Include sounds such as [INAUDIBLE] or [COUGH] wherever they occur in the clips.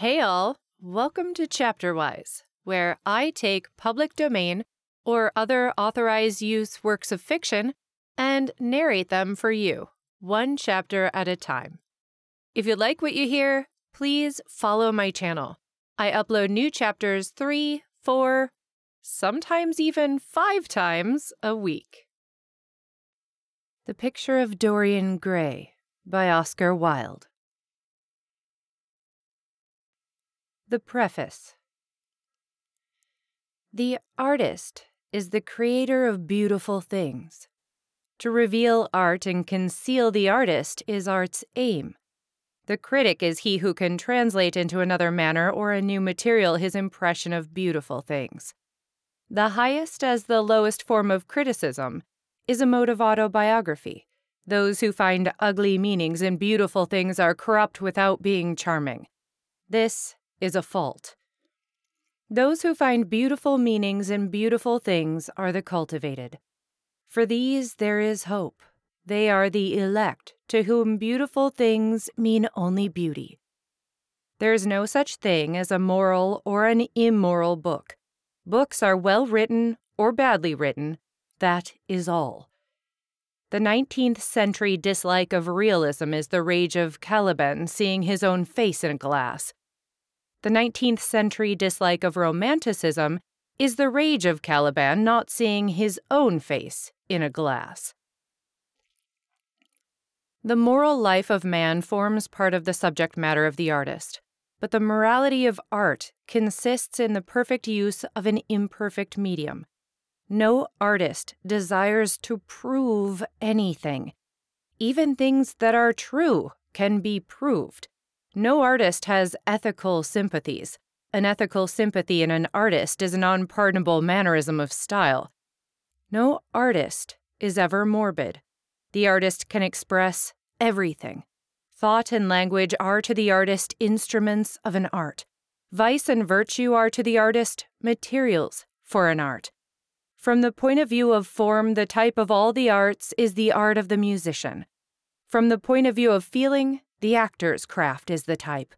Hey all, welcome to Chapterwise, where I take public domain or other authorized use works of fiction and narrate them for you, one chapter at a time. If you like what you hear, please follow my channel. I upload new chapters three, four, sometimes even five times a week. The Picture of Dorian Gray by Oscar Wilde. The Preface The artist is the creator of beautiful things. To reveal art and conceal the artist is art's aim. The critic is he who can translate into another manner or a new material his impression of beautiful things. The highest as the lowest form of criticism is a mode of autobiography. Those who find ugly meanings in beautiful things are corrupt without being charming. This is a fault. Those who find beautiful meanings in beautiful things are the cultivated. For these there is hope. They are the elect, to whom beautiful things mean only beauty. There is no such thing as a moral or an immoral book. Books are well written or badly written. That is all. The 19th century dislike of realism is the rage of Caliban seeing his own face in a glass. The 19th century dislike of Romanticism is the rage of Caliban not seeing his own face in a glass. The moral life of man forms part of the subject matter of the artist, but the morality of art consists in the perfect use of an imperfect medium. No artist desires to prove anything. Even things that are true can be proved. No artist has ethical sympathies. An ethical sympathy in an artist is an unpardonable mannerism of style. No artist is ever morbid. The artist can express everything. Thought and language are to the artist instruments of an art. Vice and virtue are to the artist materials for an art. From the point of view of form, the type of all the arts is the art of the musician. From the point of view of feeling, the actor's craft is the type.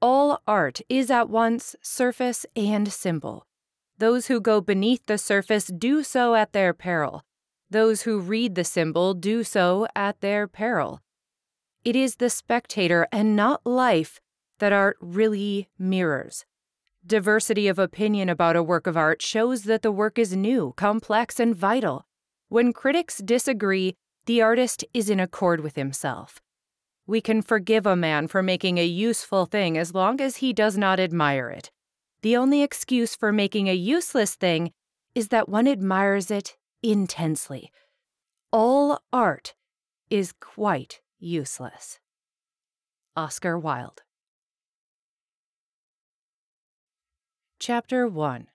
All art is at once surface and symbol. Those who go beneath the surface do so at their peril. Those who read the symbol do so at their peril. It is the spectator and not life that art really mirrors. Diversity of opinion about a work of art shows that the work is new, complex, and vital. When critics disagree, the artist is in accord with himself. We can forgive a man for making a useful thing as long as he does not admire it. The only excuse for making a useless thing is that one admires it intensely. All art is quite useless. Oscar Wilde. Chapter 1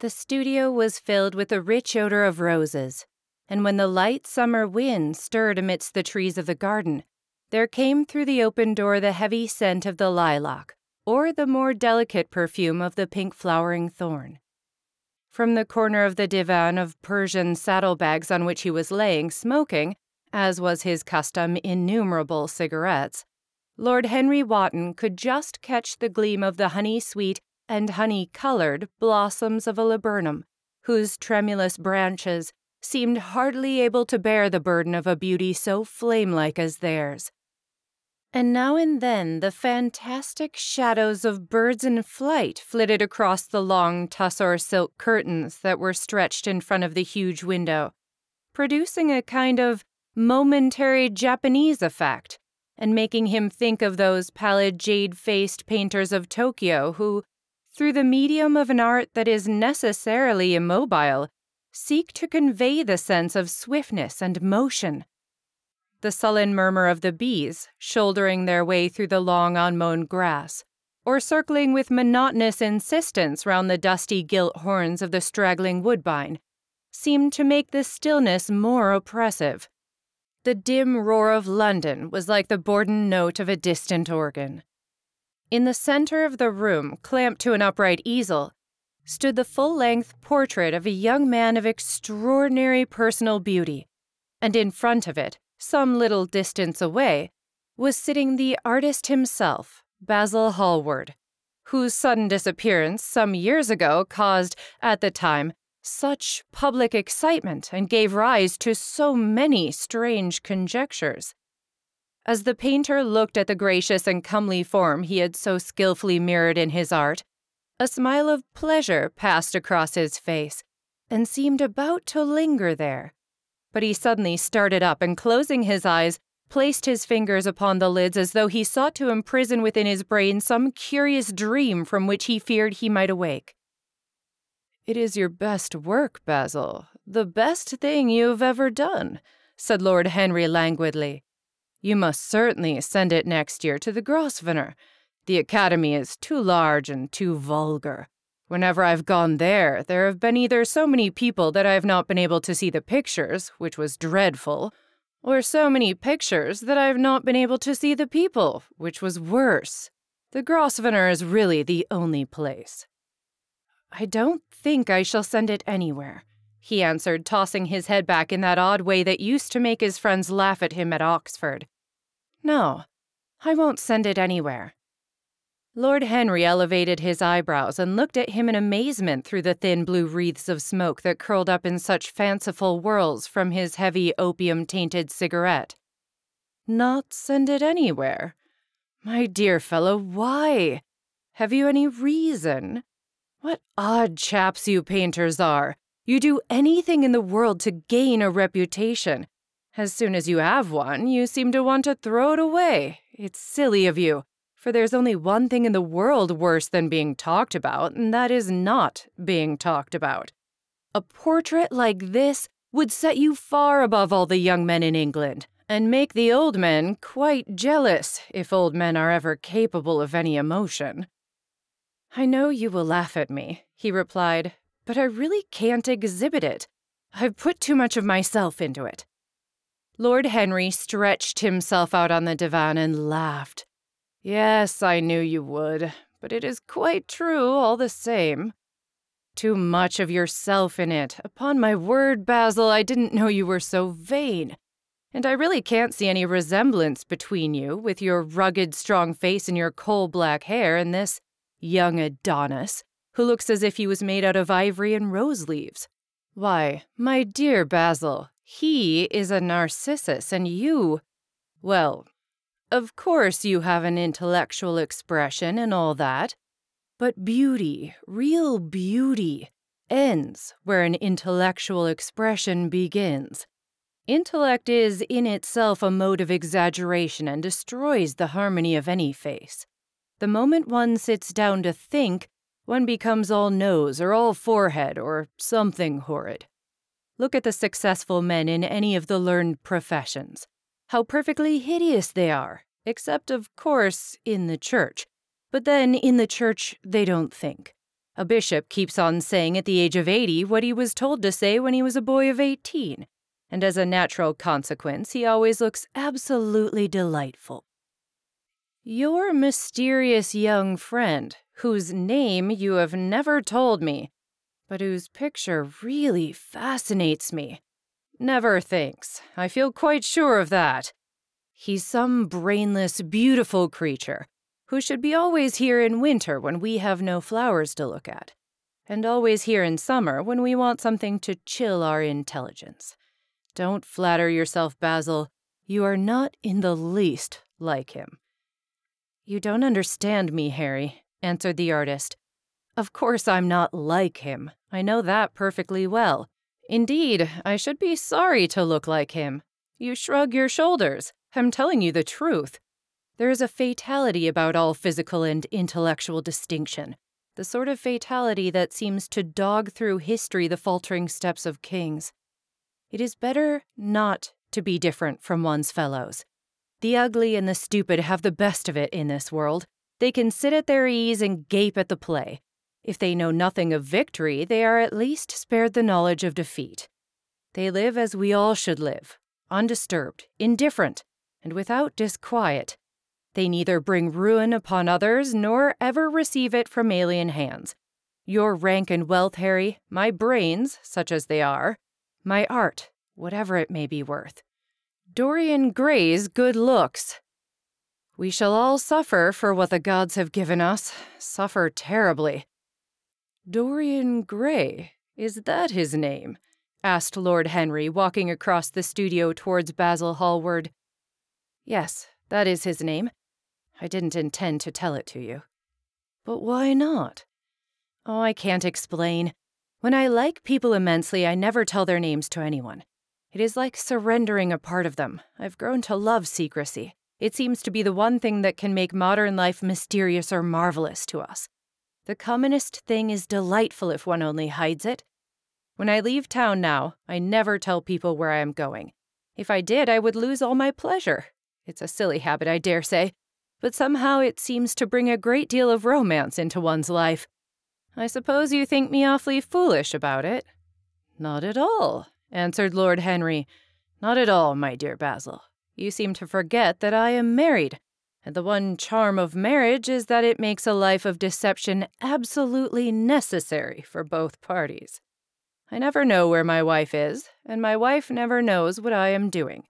The studio was filled with a rich odor of roses, and when the light summer wind stirred amidst the trees of the garden, there came through the open door the heavy scent of the lilac, or the more delicate perfume of the pink flowering thorn. From the corner of the divan of Persian saddlebags on which he was laying, smoking, as was his custom, innumerable cigarettes, Lord Henry Wotton could just catch the gleam of the honey sweet and honey colored blossoms of a laburnum, whose tremulous branches seemed hardly able to bear the burden of a beauty so flame like as theirs and now and then the fantastic shadows of birds in flight flitted across the long tussore silk curtains that were stretched in front of the huge window, producing a kind of momentary Japanese effect, and making him think of those pallid jade faced painters of Tokyo who, through the medium of an art that is necessarily immobile, seek to convey the sense of swiftness and motion the sullen murmur of the bees shouldering their way through the long unmown grass, or circling with monotonous insistence round the dusty gilt horns of the straggling woodbine, seemed to make the stillness more oppressive. The dim roar of London was like the bourdon note of a distant organ. In the center of the room, clamped to an upright easel, stood the full length portrait of a young man of extraordinary personal beauty, and in front of it, some little distance away, was sitting the artist himself, Basil Hallward, whose sudden disappearance some years ago caused, at the time, such public excitement and gave rise to so many strange conjectures. As the painter looked at the gracious and comely form he had so skilfully mirrored in his art, a smile of pleasure passed across his face and seemed about to linger there. But he suddenly started up and, closing his eyes, placed his fingers upon the lids as though he sought to imprison within his brain some curious dream from which he feared he might awake. It is your best work, Basil, the best thing you've ever done, said Lord Henry languidly. You must certainly send it next year to the Grosvenor. The Academy is too large and too vulgar. Whenever I've gone there, there have been either so many people that I have not been able to see the pictures, which was dreadful, or so many pictures that I have not been able to see the people, which was worse. The Grosvenor is really the only place. I don't think I shall send it anywhere, he answered, tossing his head back in that odd way that used to make his friends laugh at him at Oxford. No, I won't send it anywhere. Lord Henry elevated his eyebrows and looked at him in amazement through the thin blue wreaths of smoke that curled up in such fanciful whirls from his heavy opium tainted cigarette. Not send it anywhere? My dear fellow, why? Have you any reason? What odd chaps you painters are! You do anything in the world to gain a reputation. As soon as you have one, you seem to want to throw it away. It's silly of you, for there's only one thing in the world worse than being talked about, and that is not being talked about. A portrait like this would set you far above all the young men in England, and make the old men quite jealous, if old men are ever capable of any emotion. I know you will laugh at me, he replied, but I really can't exhibit it. I've put too much of myself into it. Lord Henry stretched himself out on the divan and laughed. Yes, I knew you would, but it is quite true all the same. Too much of yourself in it. Upon my word, Basil, I didn't know you were so vain. And I really can't see any resemblance between you, with your rugged, strong face and your coal black hair, and this young Adonis, who looks as if he was made out of ivory and rose leaves. Why, my dear Basil, he is a Narcissus, and you. Well, of course you have an intellectual expression and all that, but beauty, real beauty, ends where an intellectual expression begins. Intellect is in itself a mode of exaggeration and destroys the harmony of any face. The moment one sits down to think, one becomes all nose or all forehead or something horrid. Look at the successful men in any of the learned professions. How perfectly hideous they are, except, of course, in the church. But then, in the church, they don't think. A bishop keeps on saying at the age of 80 what he was told to say when he was a boy of 18, and as a natural consequence, he always looks absolutely delightful. Your mysterious young friend, whose name you have never told me, but whose picture really fascinates me, never thinks. I feel quite sure of that. He's some brainless, beautiful creature who should be always here in winter when we have no flowers to look at, and always here in summer when we want something to chill our intelligence. Don't flatter yourself, Basil. You are not in the least like him. You don't understand me, Harry, answered the artist. Of course I'm not like him. I know that perfectly well. Indeed, I should be sorry to look like him. You shrug your shoulders. I'm telling you the truth. There is a fatality about all physical and intellectual distinction, the sort of fatality that seems to dog through history the faltering steps of kings. It is better not to be different from one's fellows. The ugly and the stupid have the best of it in this world. They can sit at their ease and gape at the play. If they know nothing of victory, they are at least spared the knowledge of defeat. They live as we all should live, undisturbed, indifferent, and without disquiet. They neither bring ruin upon others nor ever receive it from alien hands. Your rank and wealth, Harry, my brains, such as they are, my art, whatever it may be worth, Dorian Gray's good looks. We shall all suffer for what the gods have given us, suffer terribly. Dorian Gray, is that his name? asked Lord Henry, walking across the studio towards Basil Hallward. Yes, that is his name. I didn't intend to tell it to you. But why not? Oh, I can't explain. When I like people immensely, I never tell their names to anyone. It is like surrendering a part of them. I've grown to love secrecy. It seems to be the one thing that can make modern life mysterious or marvelous to us. The commonest thing is delightful if one only hides it. When I leave town now, I never tell people where I am going. If I did, I would lose all my pleasure. It's a silly habit, I dare say, but somehow it seems to bring a great deal of romance into one's life. I suppose you think me awfully foolish about it? Not at all, answered Lord Henry. Not at all, my dear Basil. You seem to forget that I am married, and the one charm of marriage is that it makes a life of deception absolutely necessary for both parties. I never know where my wife is, and my wife never knows what I am doing.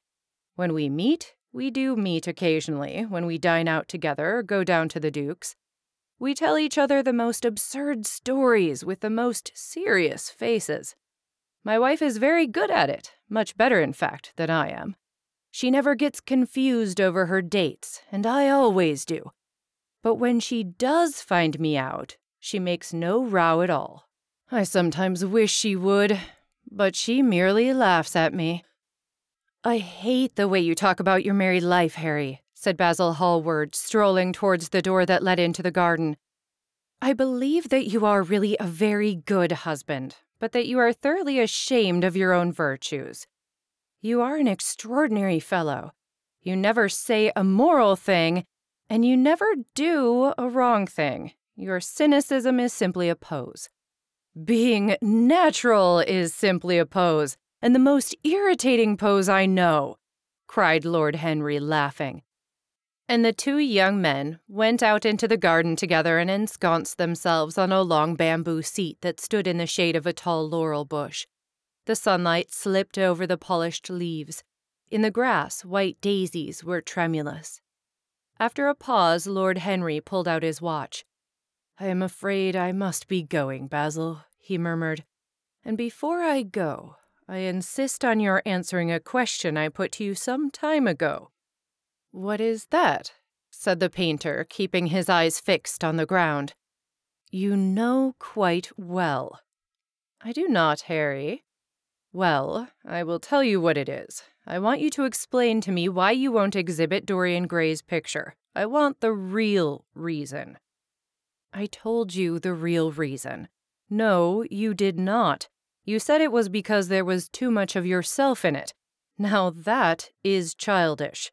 When we meet, we do meet occasionally, when we dine out together or go down to the Duke's. We tell each other the most absurd stories with the most serious faces. My wife is very good at it, much better, in fact, than I am. She never gets confused over her dates, and I always do. But when she does find me out, she makes no row at all. I sometimes wish she would, but she merely laughs at me. I hate the way you talk about your married life, Harry, said Basil Hallward, strolling towards the door that led into the garden. I believe that you are really a very good husband, but that you are thoroughly ashamed of your own virtues. You are an extraordinary fellow. You never say a moral thing, and you never do a wrong thing. Your cynicism is simply a pose. Being natural is simply a pose, and the most irritating pose I know, cried Lord Henry, laughing and the two young men went out into the garden together and ensconced themselves on a long bamboo seat that stood in the shade of a tall laurel bush. The sunlight slipped over the polished leaves. In the grass, white daisies were tremulous. After a pause, Lord Henry pulled out his watch. I am afraid I must be going, Basil, he murmured. And before I go, I insist on your answering a question I put to you some time ago. What is that? said the painter, keeping his eyes fixed on the ground. You know quite well. I do not, Harry. Well, I will tell you what it is. I want you to explain to me why you won't exhibit Dorian Gray's picture. I want the real reason. I told you the real reason. No, you did not. You said it was because there was too much of yourself in it. Now that is childish.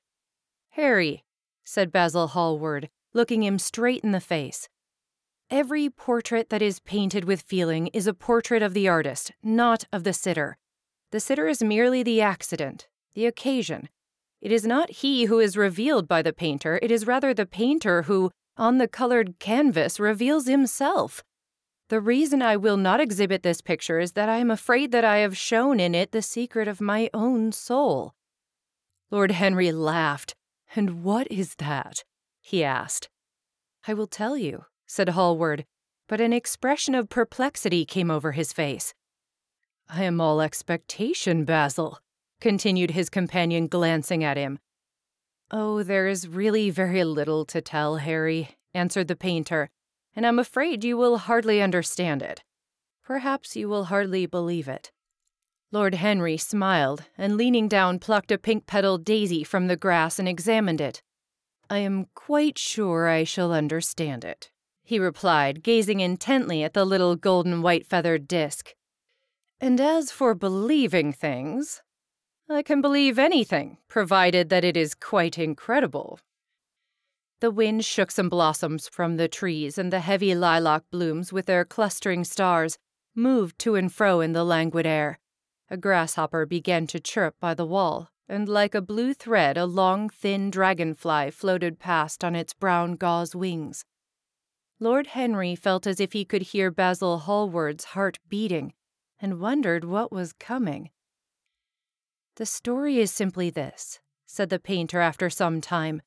Harry, said Basil Hallward, looking him straight in the face. Every portrait that is painted with feeling is a portrait of the artist, not of the sitter. The sitter is merely the accident, the occasion. It is not he who is revealed by the painter, it is rather the painter who, on the colored canvas, reveals himself. The reason I will not exhibit this picture is that I am afraid that I have shown in it the secret of my own soul. Lord Henry laughed. And what is that? he asked. I will tell you, said Hallward, but an expression of perplexity came over his face. I am all expectation, Basil, continued his companion, glancing at him. Oh, there is really very little to tell, Harry, answered the painter, and I'm afraid you will hardly understand it. Perhaps you will hardly believe it. Lord Henry smiled, and leaning down, plucked a pink petaled daisy from the grass and examined it. I am quite sure I shall understand it, he replied, gazing intently at the little golden white feathered disk. And as for believing things, I can believe anything, provided that it is quite incredible. The wind shook some blossoms from the trees, and the heavy lilac blooms, with their clustering stars, moved to and fro in the languid air. A grasshopper began to chirp by the wall, and like a blue thread, a long, thin dragonfly floated past on its brown gauze wings. Lord Henry felt as if he could hear Basil Hallward's heart beating, and wondered what was coming. The story is simply this, said the painter after some time.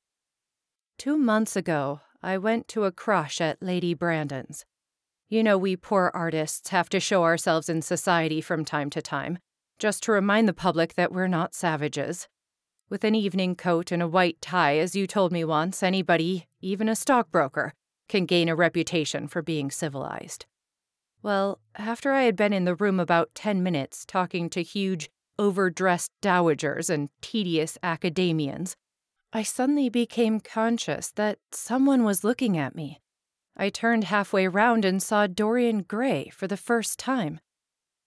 Two months ago, I went to a crush at Lady Brandon's. You know, we poor artists have to show ourselves in society from time to time, just to remind the public that we're not savages. With an evening coat and a white tie, as you told me once, anybody, even a stockbroker, can gain a reputation for being civilized. Well, after I had been in the room about ten minutes talking to huge, overdressed dowagers and tedious academians, I suddenly became conscious that someone was looking at me. I turned halfway round and saw Dorian Gray for the first time.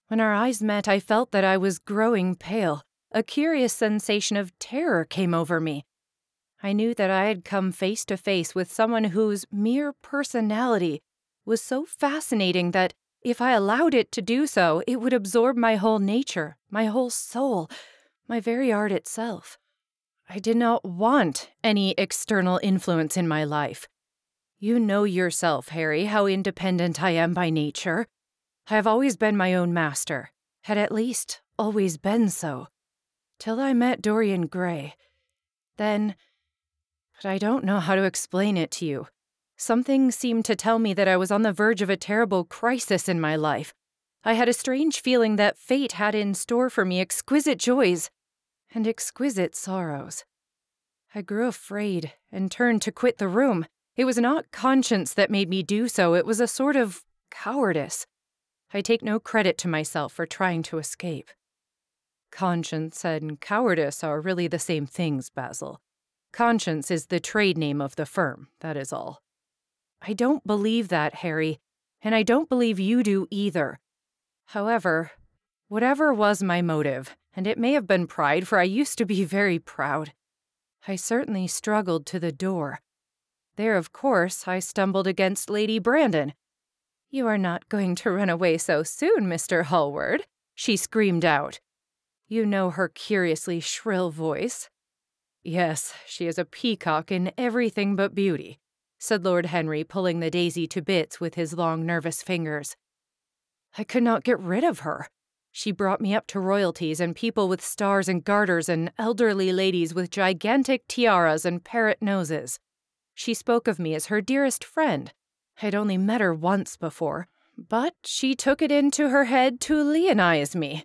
When our eyes met, I felt that I was growing pale. A curious sensation of terror came over me. I knew that I had come face to face with someone whose mere personality was so fascinating that if I allowed it to do so, it would absorb my whole nature, my whole soul, my very art itself. I did not want any external influence in my life. You know yourself, Harry, how independent I am by nature. I have always been my own master, had at least always been so. Till I met Dorian Gray. Then. But I don't know how to explain it to you. Something seemed to tell me that I was on the verge of a terrible crisis in my life. I had a strange feeling that fate had in store for me exquisite joys and exquisite sorrows. I grew afraid and turned to quit the room. It was not conscience that made me do so, it was a sort of cowardice. I take no credit to myself for trying to escape. Conscience and cowardice are really the same things, Basil. Conscience is the trade name of the firm, that is all. I don't believe that, Harry, and I don't believe you do either. However, whatever was my motive, and it may have been pride, for I used to be [LAUGHS] very proud, I certainly struggled to the door. There, of course, I stumbled against Lady Brandon. You are not going to run away so soon, Mr. Hallward, she screamed out. You know her curiously shrill voice. Yes, she is a peacock in everything but beauty, said Lord Henry, pulling the daisy to bits with his long, nervous fingers. I could not get rid of her. She brought me up to royalties and people with stars and garters and elderly ladies with gigantic tiaras and parrot noses. She spoke of me as her dearest friend. I had only met her once before, but she took it into her head to leonize me.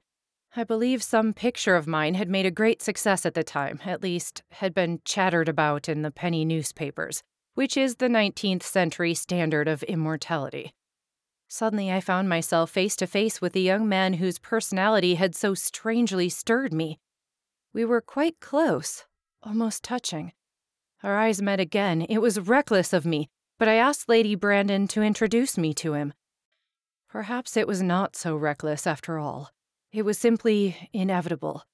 I believe some picture of mine had made a great success at the time, at least, had been chattered about in the penny newspapers, which is the 19th century standard of immortality. Suddenly, I found myself face to face with the young man whose personality had so strangely stirred me. We were quite close, almost touching. Our eyes met again. It was reckless of me, but I asked Lady Brandon to introduce me to him. Perhaps it was not so reckless after all. It was simply inevitable.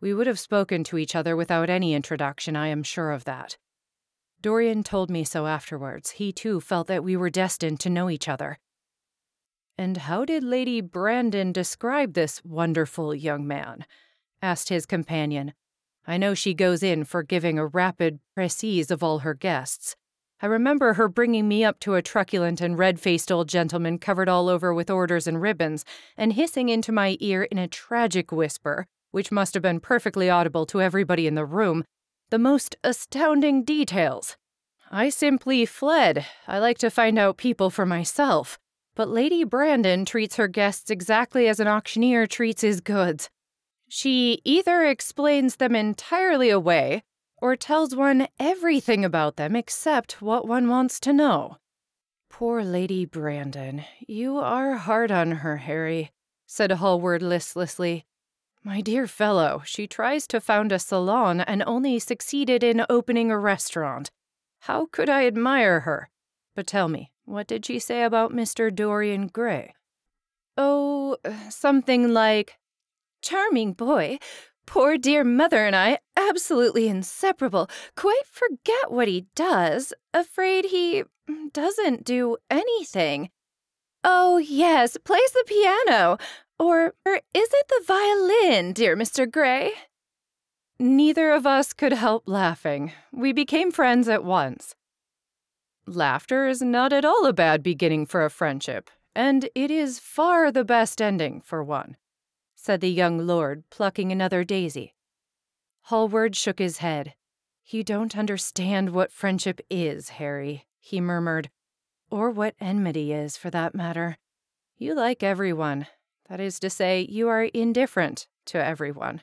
We would have spoken to each other without any introduction, I am sure of that. Dorian told me so afterwards. He too felt that we were destined to know each other. And how did Lady Brandon describe this wonderful young man? asked his companion. I know she goes in for giving a rapid précis of all her guests. I remember her bringing me up to a truculent and red faced old gentleman covered all over with orders and ribbons, and hissing into my ear in a tragic whisper, which must have been perfectly audible to everybody in the room, the most astounding details. I simply fled. I like to find out people for myself. But Lady Brandon treats her guests exactly as an auctioneer treats his goods. She either explains them entirely away or tells one everything about them except what one wants to know. Poor Lady Brandon, you are hard on her, Harry, said Hallward listlessly. My dear fellow, she tries to found a salon and only succeeded in opening a restaurant. How could I admire her? But tell me, what did she say about Mr. Dorian Gray? Oh, something like, Charming boy. Poor dear mother and I, absolutely inseparable. Quite forget what he does. Afraid he doesn't do anything. Oh, yes, plays the piano. Or, or is it the violin, dear Mr. Gray? Neither of us could help laughing. We became friends at once. Laughter is not at all a bad beginning for a friendship, and it is far the best ending for one, said the young lord, plucking another daisy. Hallward shook his head. You don't understand what friendship is, Harry, he murmured. Or what enmity is, for that matter. You like everyone. That is to say, you are indifferent to everyone.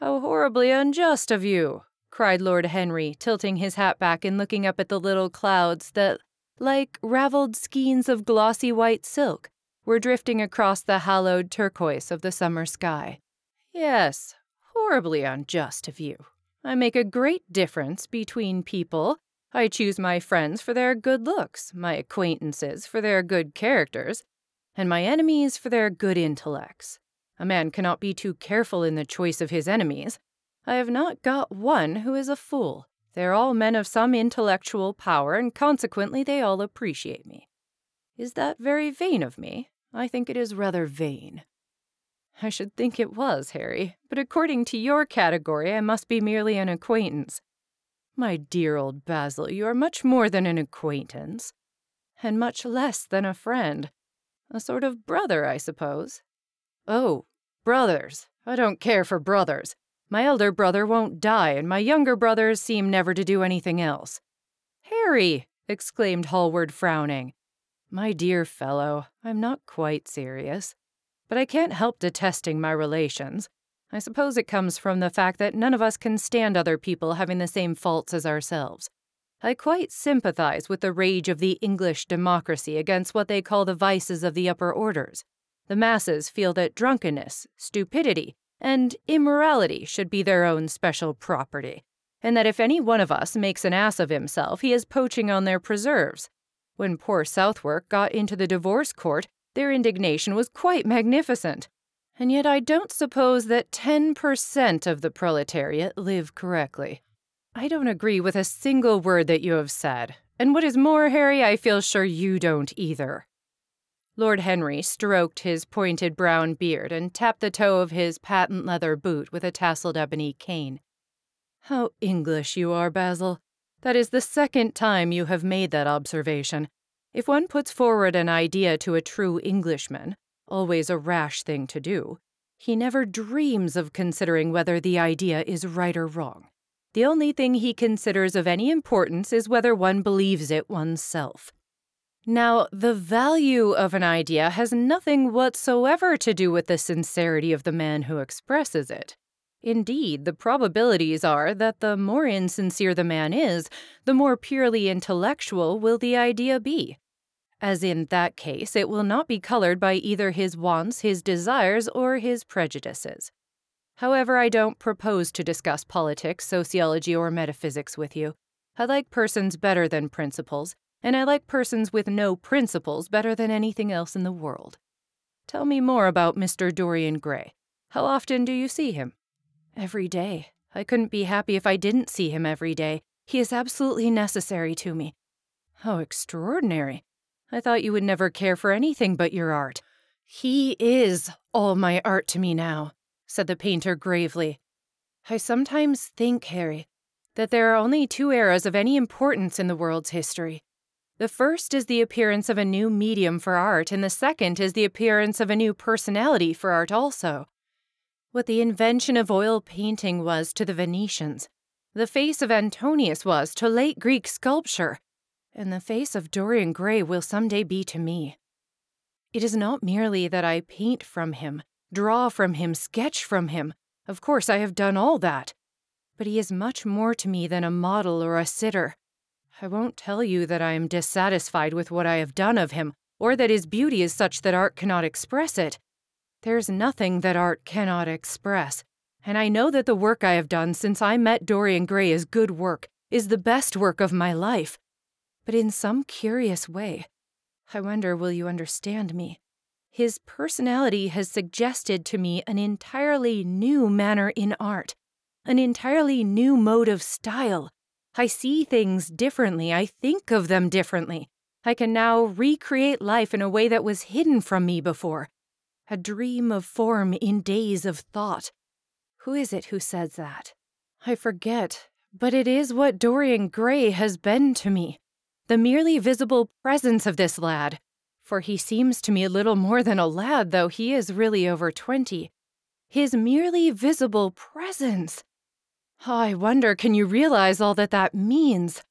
How horribly unjust of you, cried Lord Henry, tilting his hat back and looking up at the little clouds that, like raveled skeins of glossy white silk, were drifting across the hallowed turquoise of the summer sky. Yes, horribly unjust of you. I make a great difference between people. I choose my friends for their good looks, my acquaintances for their good characters, and my enemies for their good intellects. A man cannot be too careful in the choice of his enemies. I have not got one who is a fool. They're all men of some intellectual power, and consequently they all appreciate me. Is that very vain of me? I think it is rather vain. I should think it was, Harry, but according to your category, I must be merely an acquaintance. My dear old Basil, you are much more than an acquaintance, and much less than a friend. A sort of brother, I suppose. Oh, brothers. I don't care for brothers. My elder brother won't die, and my younger brothers seem never to do anything else. Harry! exclaimed Hallward, frowning. My dear fellow, I'm not quite serious. But I can't help detesting my relations. I suppose it comes from the fact that none of us can stand other people having the same faults as ourselves. I quite sympathize with the rage of the English democracy against what they call the vices of the upper orders. The masses feel that drunkenness, stupidity, and immorality should be their own special property, and that if any one of us makes an ass of himself, he is poaching on their preserves. When poor Southwark got into the divorce court, their indignation was quite magnificent. And yet I don't suppose that 10% of the proletariat live correctly. I don't agree with a single word that you have said. And what is more, Harry, I feel sure you don't either. Lord Henry stroked his pointed brown beard and tapped the toe of his patent leather boot with a tasseled ebony cane. How English you are, Basil. That is the second time you have made that observation. If one puts forward an idea to a true Englishman, always a rash thing to do, he never dreams of considering whether the idea is right or wrong. The only thing he considers of any importance is whether one believes it oneself. Now, the value of an idea has nothing whatsoever to do with the sincerity of the man who expresses it. Indeed, the probabilities are that the more insincere the man is, the more purely intellectual will the idea be. As in that case, it will not be colored by either his wants, his desires, or his prejudices. However, I don't propose to discuss politics, sociology, or metaphysics with you. I like persons better than principles, and I like persons with no principles better than anything else in the world. Tell me more about Mr. Dorian Gray. How often do you see him? Every day. I couldn't be happy if I didn't see him every day. He is absolutely necessary to me. How extraordinary. I thought you would never care for anything but your art. He is all my art to me now, said the painter gravely. I sometimes think, Harry, that there are only two eras of any importance in the world's history. The first is the appearance of a new medium for art, and the second is the appearance of a new personality for art also what the invention of oil painting was to the Venetians, the face of Antinous was to late Greek sculpture, and the face of Dorian Gray will someday be to me. It is not merely that I paint from him, draw from him, sketch from him. Of course, I have done all that. But he is much more to me than a model or a sitter. I won't tell you that I am dissatisfied with what I have done of him, or that his beauty is such that art cannot express it. There's nothing that art cannot express, and I know that the work I have done since I met Dorian Gray is good work, is the best work of my life. But in some curious way, I wonder will you understand me? His personality has suggested to me an entirely new manner in art, an entirely new mode of style. I see things differently, I think of them differently. I can now recreate life in a way that was hidden from me before a dream of form in days of thought. Who is it who says that? I forget, but it is what Dorian Gray has been to me. The merely visible presence of this lad, for he seems to me little more than a lad, though he is really over twenty. His merely visible presence. I wonder, can you realize all that that means?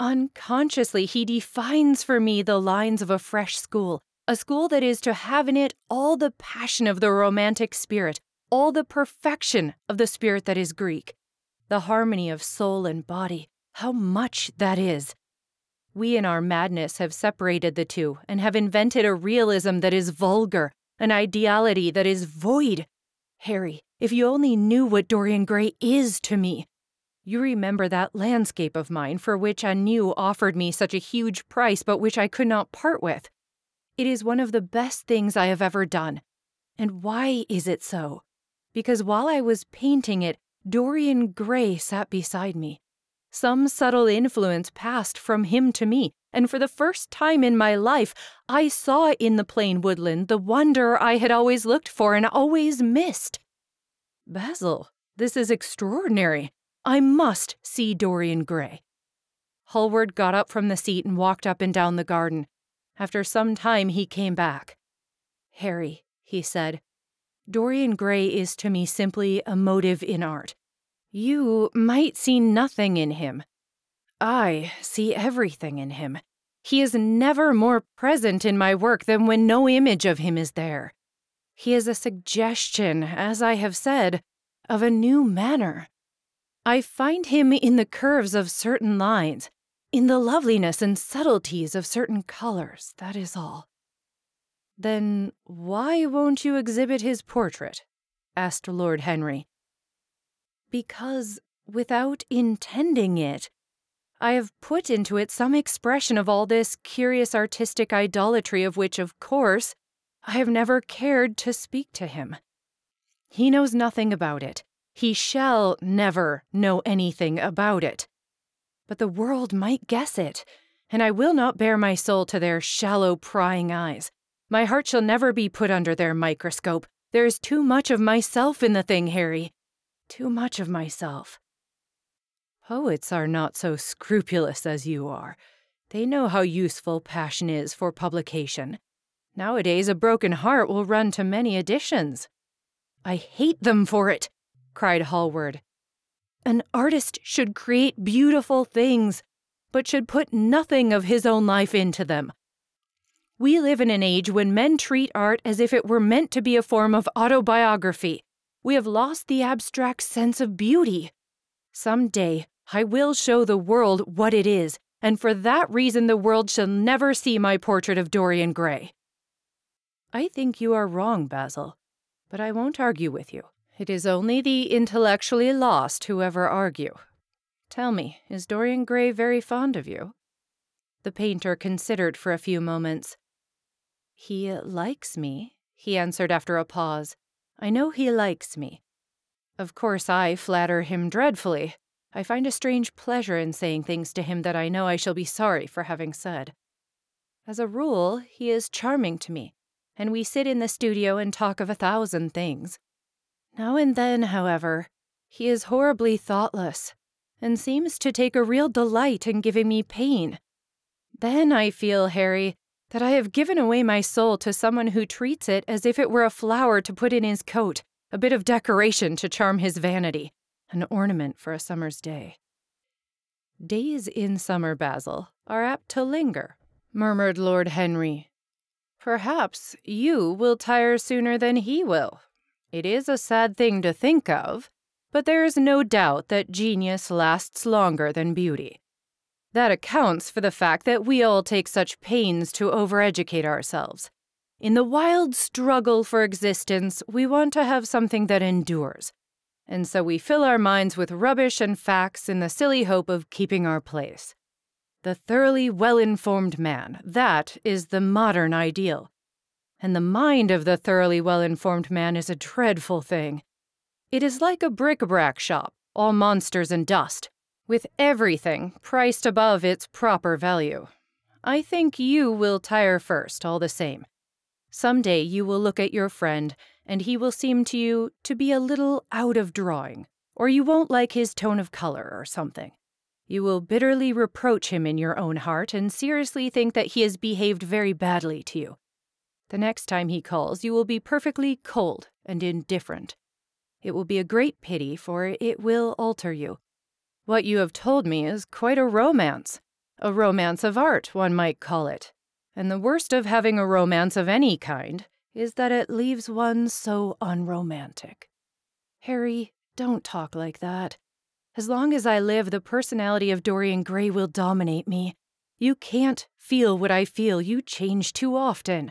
Unconsciously, he defines for me the lines of a fresh school, a school that is to have in it all the passion of the romantic spirit, all the perfection of the spirit that is Greek, the harmony of soul and body. How much that is! We in our madness have separated the two and have invented a realism that is vulgar, an ideality that is void. Harry, if you only knew what Dorian Gray is to me. You remember that landscape of mine for which Agnew offered me such a huge price but which I could not part with. It is one of the best things I have ever done. And why is it so? Because while I was painting it, Dorian Gray sat beside me. Some subtle influence passed from him to me, and for the first time in my life, I saw in the plain woodland the wonder I had always looked for and always missed. Basil, this is extraordinary. I must see Dorian Gray. Hallward got up from the seat and walked up and down the garden. After some time, he came back. Harry, he said, Dorian Gray is to me simply a motive in art. You might see nothing in him. I see everything in him. He is never more present in my work than when no image of him is there. He is a suggestion, as I have said, of a new manner. I find him in the curves of certain lines, in the loveliness and subtleties of certain colors, that is all. Then why won't you exhibit his portrait? asked Lord Henry because, without intending it, I have put into it some expression of all this curious artistic idolatry of which, of course, I have never cared to speak to him. He knows nothing about it. He shall never know anything about it. But the world might guess it, and I will not bare my soul to their shallow, prying eyes. My heart shall never be put under their microscope. There is too much of myself in the thing, Harry too much of myself. Poets are not so scrupulous as you are. They know how useful passion is for publication. Nowadays, a broken heart will run to many editions. I hate them for it, cried Hallward. An artist should create beautiful things, but should put nothing of his own life into them. We live in an age when men treat art as if it were meant to be a form of autobiography. We have lost the abstract sense of beauty. Some day, I will show the world what it is, and for that reason the world shall never see my portrait of Dorian Gray. I think you are wrong, Basil, but I won't argue with you. It is only the intellectually lost who ever argue. Tell me, is Dorian Gray very fond of you? The painter considered for a few moments. He likes me, he answered after a pause. I know he likes me. Of course, I flatter him dreadfully. I find a strange pleasure in saying things to him that I know I shall be sorry for having said. As a rule, he is charming to me, and we sit in the studio and talk of a thousand things. Now and then, however, he is horribly thoughtless, and seems to take a real delight in giving me pain. Then I feel, Harry, that I have given away my soul to someone who treats it as if it were a flower to put in his coat, a bit of decoration to charm his vanity, an ornament for a summer's day. Days in summer, Basil, are apt to linger, murmured Lord Henry. Perhaps you will tire sooner than he will. It is a sad thing to think of, but there is no doubt that genius lasts longer than beauty. That accounts for the fact that we all take such pains to overeducate ourselves. In the wild struggle for existence, we want to have something that endures. And so we fill our minds with rubbish and facts in the silly hope of keeping our place. The thoroughly well informed man, that is the modern ideal. And the mind of the thoroughly well informed man is a dreadful thing. It is like a bric a brac shop, all monsters and dust, with everything priced above its proper value. I think you will tire first, all the same. Some day you will look at your friend, and he will seem to you to be a little out of drawing, or you won't like his tone of color or something. You will bitterly reproach him in your own heart and seriously think that he has behaved very badly to you. The next time he calls, you will be perfectly cold and indifferent. It will be a great pity, for it will alter you. What you have told me is quite a romance. A romance of art, one might call it. And the worst of having a romance of any kind is that it leaves one so unromantic. Harry, don't talk like that. As long as I live, the personality of Dorian Gray will dominate me. You can't feel what I feel. You change too often.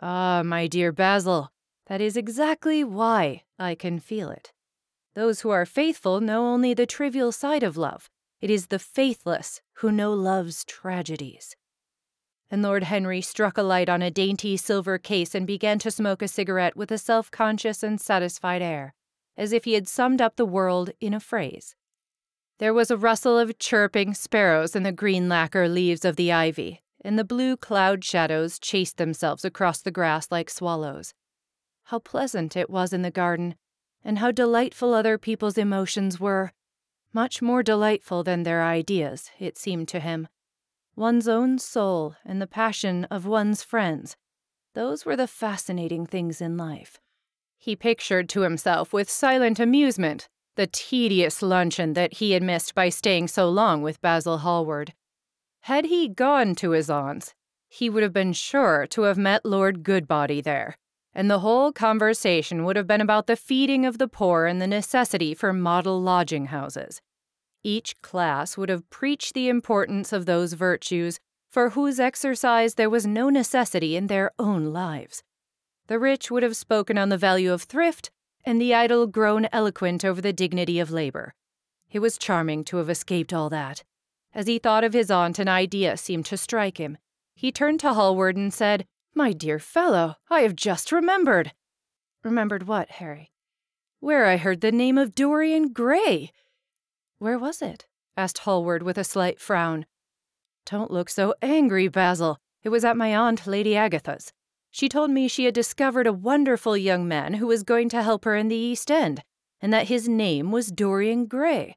Ah, my dear Basil, that is exactly why I can feel it. Those who are faithful know only the trivial side of love. It is the faithless who know love's tragedies. And Lord Henry struck a light on a dainty silver case and began to smoke a cigarette with a self conscious and satisfied air, as if he had summed up the world in a phrase. There was a rustle of chirping sparrows in the green lacquer leaves of the ivy, and the blue cloud shadows chased themselves across the grass like swallows. How pleasant it was in the garden, and how delightful other people's emotions were. Much more delightful than their ideas, it seemed to him. One's own soul and the passion of one's friends, those were the fascinating things in life. He pictured to himself with silent amusement the tedious luncheon that he had missed by staying so long with Basil Hallward. Had he gone to his aunt's, he would have been sure to have met Lord Goodbody there, and the whole conversation would have been about the feeding of the poor and the necessity for model lodging houses. Each class would have preached the importance of those virtues for whose exercise there was no necessity in their own lives. The rich would have spoken on the value of thrift, and the idle grown eloquent over the dignity of labor. It was charming to have escaped all that. As he thought of his aunt, an idea seemed to strike him. He turned to Hallward and said, my dear fellow, I have just remembered. Remembered what, Harry? Where I heard the name of Dorian Gray. Where was it? asked Hallward with a slight frown. Don't look so angry, Basil. It was at my aunt, Lady Agatha's. She told me she had discovered a wonderful young man who was going to help her in the East End, and that his name was Dorian Gray.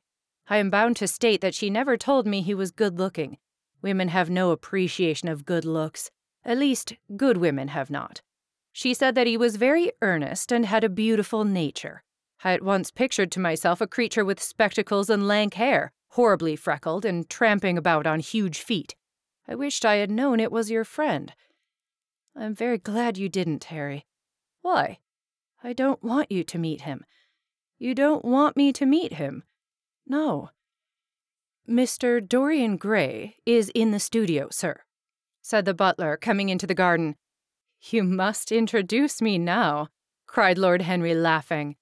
I am bound to state that she never told me he was good looking. Women have no appreciation of good looks. At least, good women have not. She said that he was very earnest and had a beautiful nature. I at once pictured to myself a creature with spectacles and lank hair, horribly freckled, and tramping about on huge feet. I wished I had known it was your friend. I'm very glad you didn't, Harry. Why? I don't want you to meet him. You don't want me to meet him? No. Mr. Dorian Gray is in the studio, sir said the butler, coming into the garden. You must introduce me now, cried Lord Henry, laughing.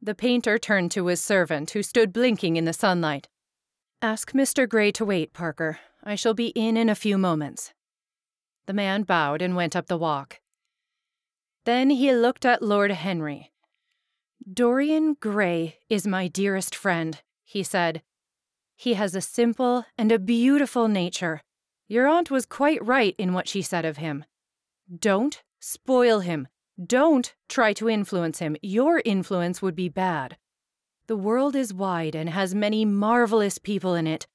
The painter turned to his servant, who stood blinking in the sunlight. Ask Mr. Gray to wait, Parker. I shall be in in a few moments. The man bowed and went up the walk. Then he looked at Lord Henry. Dorian Gray is my dearest friend, he said. He has a simple and a beautiful nature, your aunt was quite right in what she said of him. Don't spoil him. Don't try to influence him. Your influence would be bad. The world is wide and has many marvelous people in it.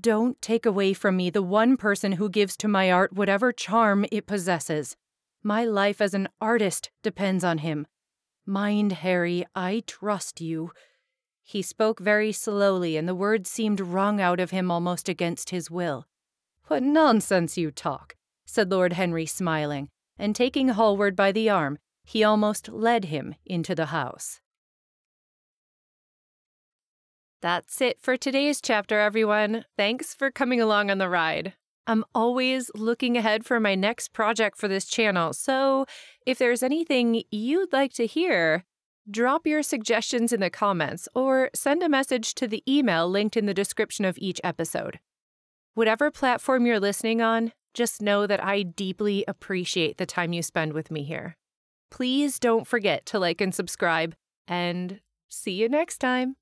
Don't take away from me the one person who gives to my art whatever charm it possesses. My life as an artist depends on him. Mind, Harry, I trust you. He spoke very slowly, and the words seemed wrung out of him almost against his will. What nonsense you talk, said Lord Henry, smiling, and taking Hallward by the arm, he almost led him into the house. That's it for today's chapter, everyone. Thanks for coming along on the ride. I'm always looking ahead for my next project for this channel, so if there's anything you'd like to hear, drop your suggestions in the comments or send a message to the email linked in the description of each episode. Whatever platform you're listening on, just know that I deeply appreciate the time you spend with me here. Please don't forget to like and subscribe, and see you next time.